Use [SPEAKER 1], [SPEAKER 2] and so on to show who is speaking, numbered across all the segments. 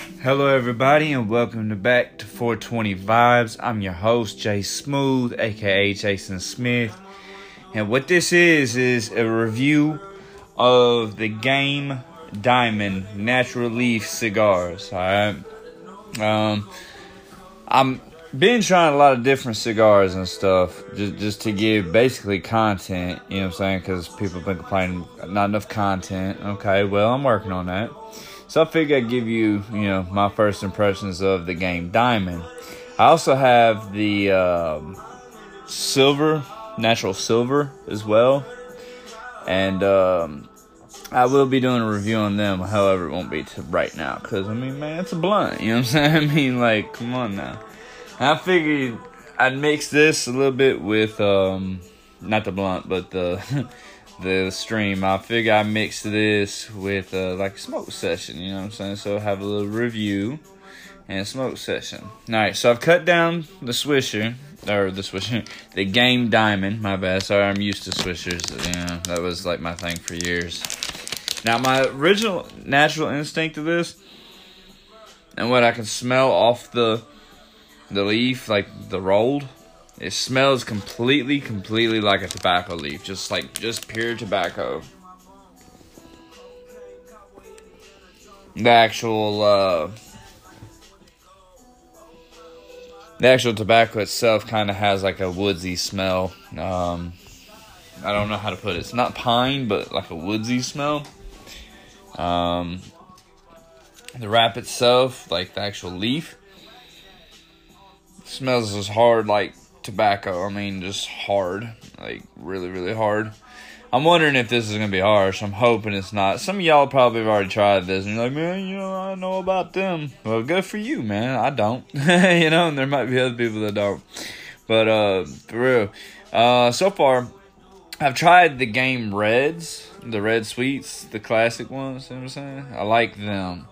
[SPEAKER 1] Hello, everybody, and welcome to back to 420 Vibes. I'm your host, Jay Smooth, aka Jason Smith. And what this is, is a review of the Game Diamond Natural Leaf cigars. Alright. Um, I'm been trying a lot of different cigars and stuff just, just to give basically content, you know what I'm saying? Because people have been complaining not enough content. Okay, well, I'm working on that. So I figured I'd give you, you know, my first impressions of the game Diamond. I also have the um, silver, natural silver as well. And um, I will be doing a review on them, however, it won't be right now. Because, I mean, man, it's a blunt, you know what I'm saying? I mean, like, come on now. I figured I'd mix this a little bit with um not the blunt but the the stream. I figure I mix this with uh, like a smoke session, you know what I'm saying? So have a little review and smoke session. Alright, so I've cut down the swisher or the swisher the game diamond, my bad. Sorry, I'm used to swishers. You know, that was like my thing for years. Now my original natural instinct of this and what I can smell off the the leaf, like the rolled, it smells completely, completely like a tobacco leaf. Just like, just pure tobacco. The actual, uh, the actual tobacco itself kind of has like a woodsy smell. Um, I don't know how to put it. It's not pine, but like a woodsy smell. Um, the wrap itself, like the actual leaf, smells as hard like tobacco. I mean, just hard, like really, really hard. I'm wondering if this is gonna be harsh. I'm hoping it's not. Some of y'all probably have already tried this, and you're like, man, you know, I know about them. Well, good for you, man. I don't, you know, and there might be other people that don't. But uh, for real, uh, so far, I've tried the game Reds, the Red Sweets, the classic ones. You know what I'm saying? I like them.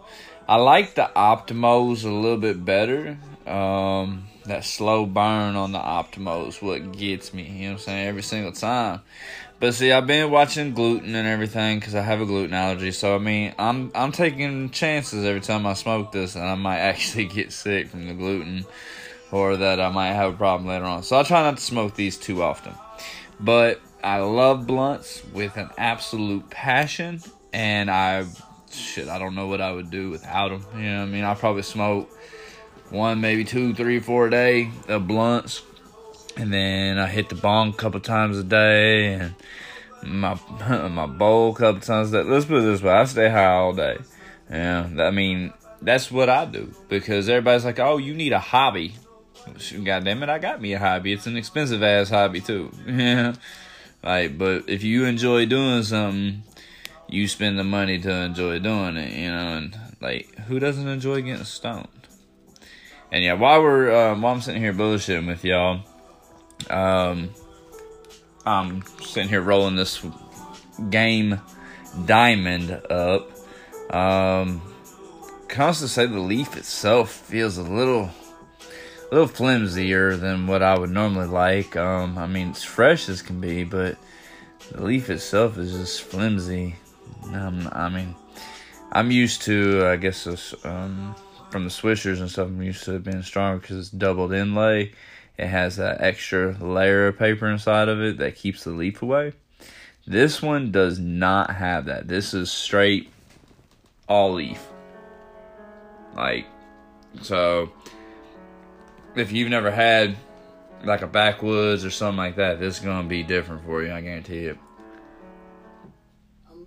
[SPEAKER 1] I like the Optimos a little bit better. Um, that slow burn on the Optimo is what gets me, you know what I'm saying, every single time. But see, I've been watching gluten and everything because I have a gluten allergy. So I mean, I'm I'm taking chances every time I smoke this, and I might actually get sick from the gluten, or that I might have a problem later on. So I try not to smoke these too often. But I love blunts with an absolute passion, and I shit, I don't know what I would do without them. You know, what I mean, I probably smoke one, maybe two, three, four a day of blunts. And then I hit the bong a couple times a day and my my bowl a couple times a day. Let's put it this way, I stay high all day. Yeah, I mean, that's what I do. Because everybody's like, oh, you need a hobby. God damn it, I got me a hobby. It's an expensive ass hobby too. Yeah. Like, but if you enjoy doing something, you spend the money to enjoy doing it, you know, and like who doesn't enjoy getting stoned? And yeah, while we're um, while I'm sitting here bullshitting with y'all, um, I'm sitting here rolling this game diamond up. Um, also say the leaf itself feels a little, a little flimsier than what I would normally like. Um, I mean, it's fresh as can be, but the leaf itself is just flimsy. Um, I mean, I'm used to, I guess, this, um, from the swishers and stuff, I'm used to it being stronger because it's doubled inlay. It has that extra layer of paper inside of it that keeps the leaf away. This one does not have that. This is straight all leaf. Like, so if you've never had like a backwoods or something like that, this is going to be different for you. I guarantee it. Um,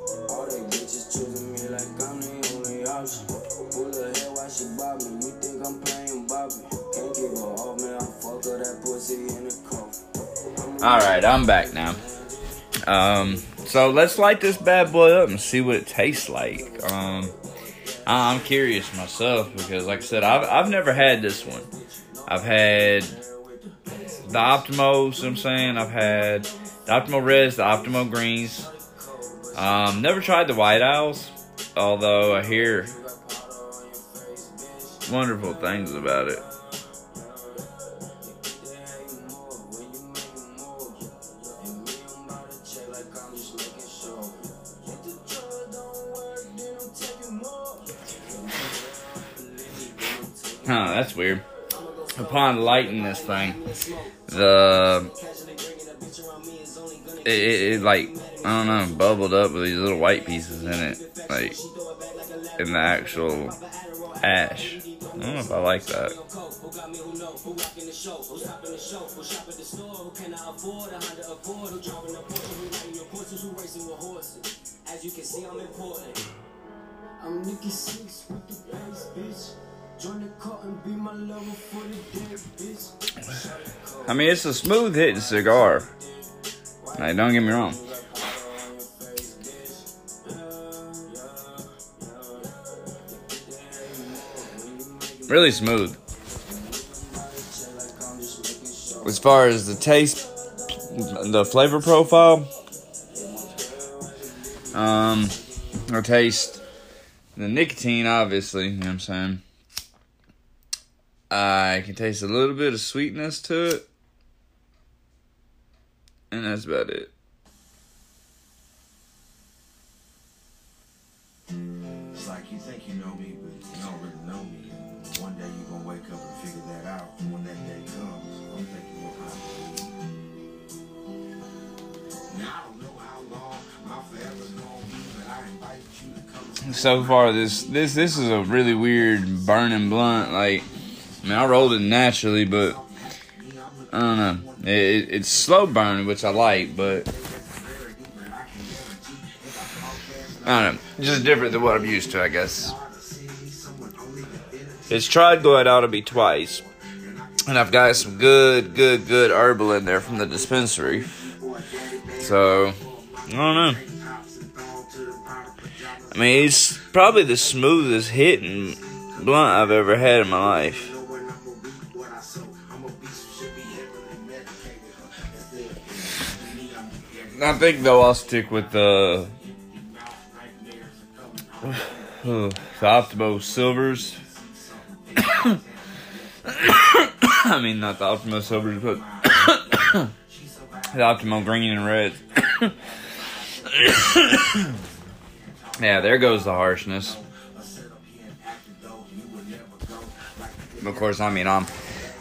[SPEAKER 1] All right, I'm back now. Um, So let's light this bad boy up and see what it tastes like. Um, I'm curious myself because, like I said, I've, I've never had this one. I've had the Optimos, you know I'm saying? I've had the Optimo Reds, the Optimo Greens. Um, never tried the White Owls, although I hear wonderful things about it. That's weird. Upon lighting this thing, the it, it, it, like I don't know bubbled up with these little white pieces in it, like in the actual ash. I don't know if I like that. As you can see, I'm important. I'm Nikki Sixx with the bass, bitch. I mean, it's a smooth hitting cigar. Hey, don't get me wrong. Really smooth. As far as the taste, the flavor profile, um, I taste the nicotine, obviously, you know what I'm saying? I can taste a little bit of sweetness to it. And that's about it. It's like you think you know me, but you don't really know me. And one day you're gonna wake up and figure that out. And when that day comes, I'm thinking you'll Now I don't know how long my forever's gonna be, but I invite you to come. So far, this this this is a really weird burning blunt. Like mean, I rolled it naturally, but I don't know. It, it's slow burning, which I like, but I don't know. Just different than what I'm used to, I guess. It's tried going out to be twice, and I've got some good, good, good herbal in there from the dispensary. So I don't know. I mean, it's probably the smoothest hitting blunt I've ever had in my life. I think though I'll stick with the the Optimo Silvers. I mean, not the Optimo Silvers, but the Optimo Green and Red. yeah, there goes the harshness. Of course, I mean I'm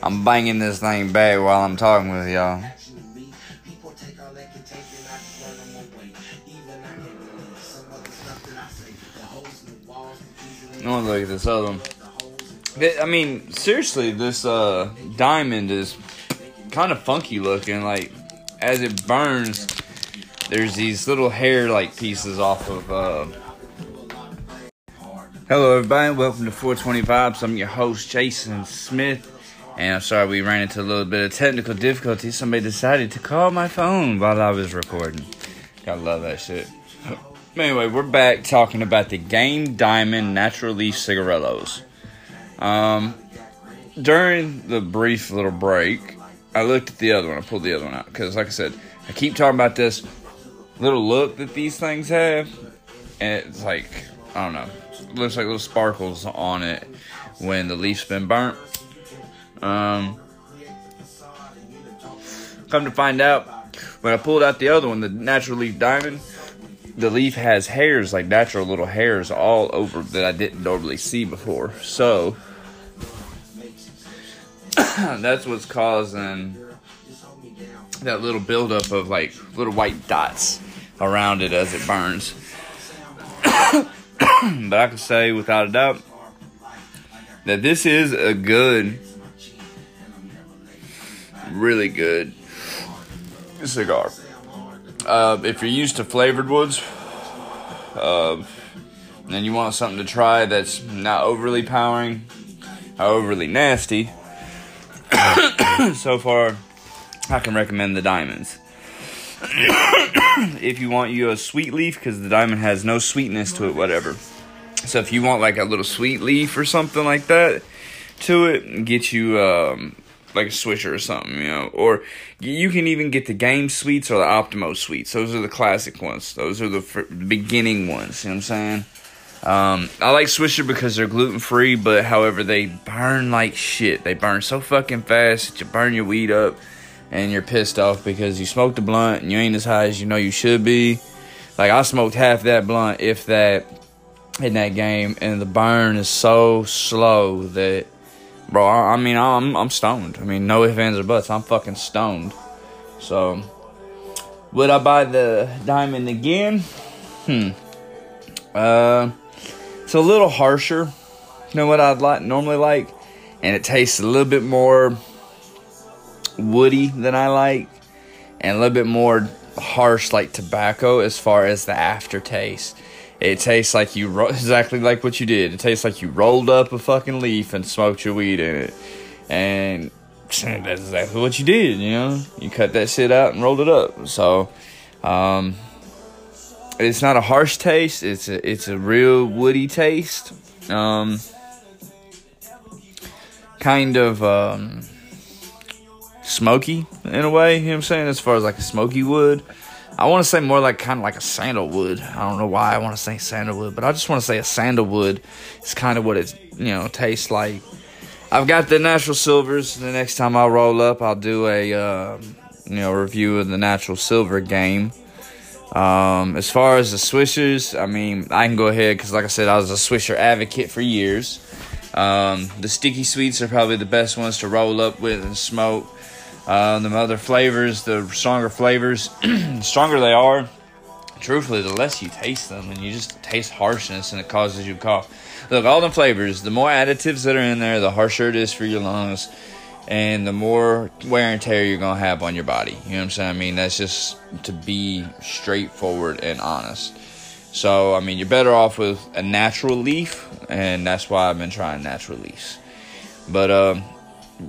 [SPEAKER 1] I'm banging this thing back while I'm talking with y'all. To look at this other one. I mean, seriously, this uh, diamond is kind of funky looking. Like, as it burns, there's these little hair-like pieces off of. Uh... Hello, everybody. Welcome to 420 Vibes. I'm your host, Jason Smith. And I'm sorry we ran into a little bit of technical difficulty. Somebody decided to call my phone while I was recording. Gotta love that shit. Anyway, we're back talking about the Game Diamond Natural Leaf Cigarillos. Um, during the brief little break, I looked at the other one. I pulled the other one out because, like I said, I keep talking about this little look that these things have, and it's like I don't know, looks like little sparkles on it when the leaf's been burnt. Um, come to find out, when I pulled out the other one, the natural leaf diamond the leaf has hairs, like natural little hairs all over that I didn't normally see before. So that's what's causing that little buildup of like little white dots around it as it burns. but I can say without a doubt that this is a good, really good cigar. Uh, if you're used to flavored woods, uh, and you want something to try that's not overly powering, overly nasty, so far, I can recommend the diamonds. if you want you a sweet leaf, because the diamond has no sweetness to it, whatever. So if you want like a little sweet leaf or something like that to it, get you um, like a Swisher or something, you know. Or you can even get the Game Sweets or the Optimo Sweets. Those are the classic ones. Those are the beginning ones. You know what I'm saying? Um, I like Swisher because they're gluten free, but however, they burn like shit. They burn so fucking fast that you burn your weed up and you're pissed off because you smoked a blunt and you ain't as high as you know you should be. Like, I smoked half that blunt, if that, in that game, and the burn is so slow that, bro, I, I mean, I'm, I'm stoned. I mean, no ifs, ands, or buts. I'm fucking stoned. So, would I buy the diamond again? Hmm. Uh, it's a little harsher than what I'd like normally like, and it tastes a little bit more woody than I like, and a little bit more harsh like tobacco as far as the aftertaste. It tastes like you ro- exactly like what you did. It tastes like you rolled up a fucking leaf and smoked your weed in it, and that's exactly what you did. You know, you cut that shit out and rolled it up. So, um, it's not a harsh taste. It's a it's a real woody taste. Um, kind of um, smoky in a way. You know what I'm saying? As far as like a smoky wood. I want to say more like kind of like a sandalwood. I don't know why I want to say sandalwood, but I just want to say a sandalwood. is kind of what it you know tastes like. I've got the natural silvers. The next time I roll up, I'll do a uh, you know review of the natural silver game. Um, as far as the swishers, I mean, I can go ahead because, like I said, I was a swisher advocate for years. Um, the sticky sweets are probably the best ones to roll up with and smoke. Uh, the other flavors, the stronger flavors, the stronger they are, truthfully, the less you taste them, and you just taste harshness, and it causes you to cough. Look, all the flavors, the more additives that are in there, the harsher it is for your lungs and the more wear and tear you're gonna have on your body. You know what I'm saying? I mean, that's just to be straightforward and honest. So, I mean, you're better off with a natural leaf, and that's why I've been trying natural leaves. But um,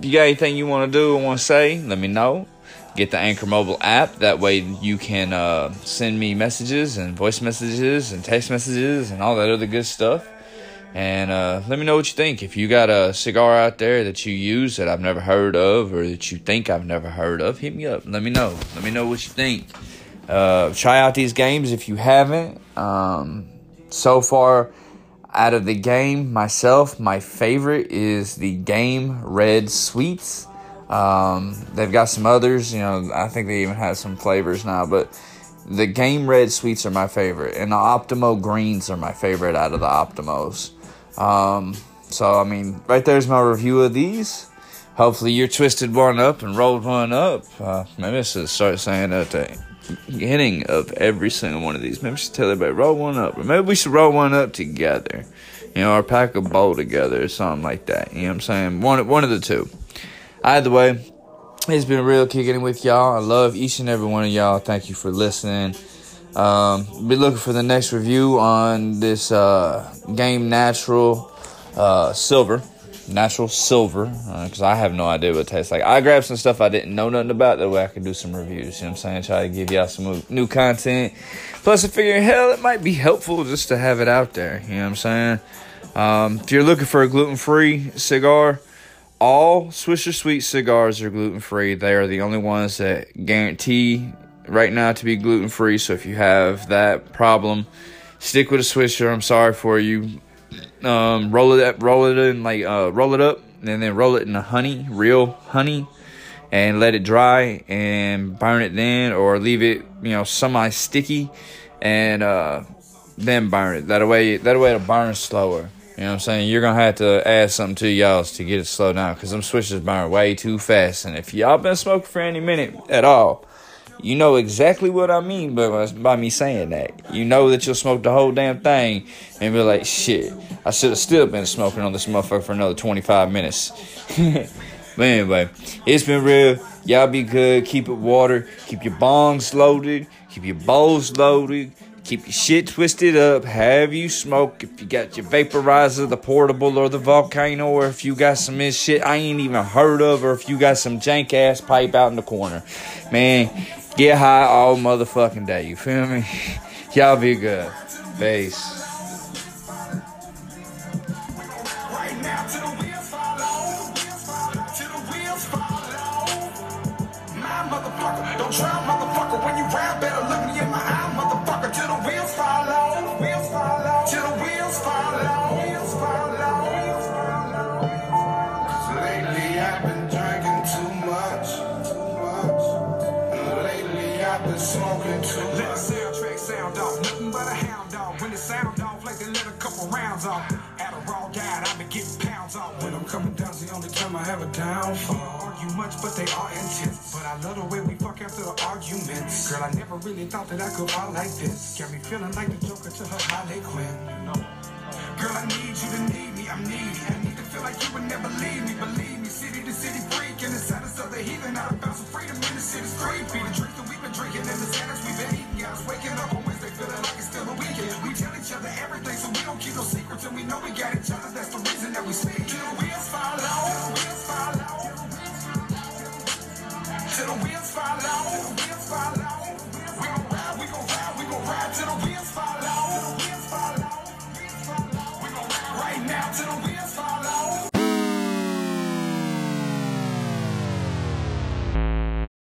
[SPEAKER 1] you got anything you want to do or want to say, let me know. Get the Anchor mobile app. That way you can uh, send me messages and voice messages and text messages and all that other good stuff. And uh, let me know what you think. If you got a cigar out there that you use that I've never heard of or that you think I've never heard of, hit me up. Let me know. Let me know what you think. Uh, try out these games if you haven't. Um, so far, out of the game, myself, my favorite is the Game Red Sweets. Um, they've got some others, you know, I think they even have some flavors now, but the Game Red Sweets are my favorite, and the Optimo Greens are my favorite out of the Optimos. Um, so, I mean, right there's my review of these. Hopefully, you're twisted one up and rolled one up. Uh, maybe I should start saying that at the beginning of every single one of these. Maybe I should tell everybody, roll one up. Or maybe we should roll one up together. You know, or pack a bowl together or something like that. You know what I'm saying? One, one of the two. Either way, it's been real kicking it with y'all. I love each and every one of y'all. Thank you for listening. Um, be looking for the next review on this uh, game natural uh, silver, natural silver, because uh, I have no idea what it tastes like. I grabbed some stuff I didn't know nothing about. That way I could do some reviews. You know what I'm saying? Try to give y'all some new content. Plus, I figure hell, it might be helpful just to have it out there. You know what I'm saying? Um, if you're looking for a gluten free cigar, all Swisher Sweet cigars are gluten free. They are the only ones that guarantee right now to be gluten free. So if you have that problem, stick with a Swisher. I'm sorry for you. Um, roll it up, roll it in like uh, roll it up, and then roll it in the honey, real honey, and let it dry and burn it then, or leave it you know semi sticky, and uh, then burn it. That way, that way it'll burn slower. You know what I'm saying? You're gonna have to add something to y'all's to get it slowed down because them switches burn way too fast. And if y'all been smoking for any minute at all, you know exactly what I mean by, by me saying that. You know that you'll smoke the whole damn thing and be like, shit, I should have still been smoking on this motherfucker for another 25 minutes. but anyway, it's been real. Y'all be good. Keep it water. Keep your bongs loaded. Keep your bowls loaded. Keep your shit twisted up. Have you smoke if you got your vaporizer, the portable or the volcano, or if you got some shit I ain't even heard of, or if you got some jank ass pipe out in the corner. Man, Get high all motherfucking day. You feel me? Y'all be good. Peace.
[SPEAKER 2] Been smoking too much. Let the soundtrack sound off. Nothing but a hound dog. When it sound off, like they let a couple rounds off. At a raw guide, I've been getting pounds off. When I'm coming down's the only time I have a downfall. Argue much, but they are intense. But I love the way we fuck after the arguments. Girl, I never really thought that I could fall like this. Got me feeling like the Joker to her Harley Quinn. Girl, I need you to need me. I'm needy. I need to feel like you would never leave me. Believe me, city to city freak. The silence of the heathen, I found some freedom in the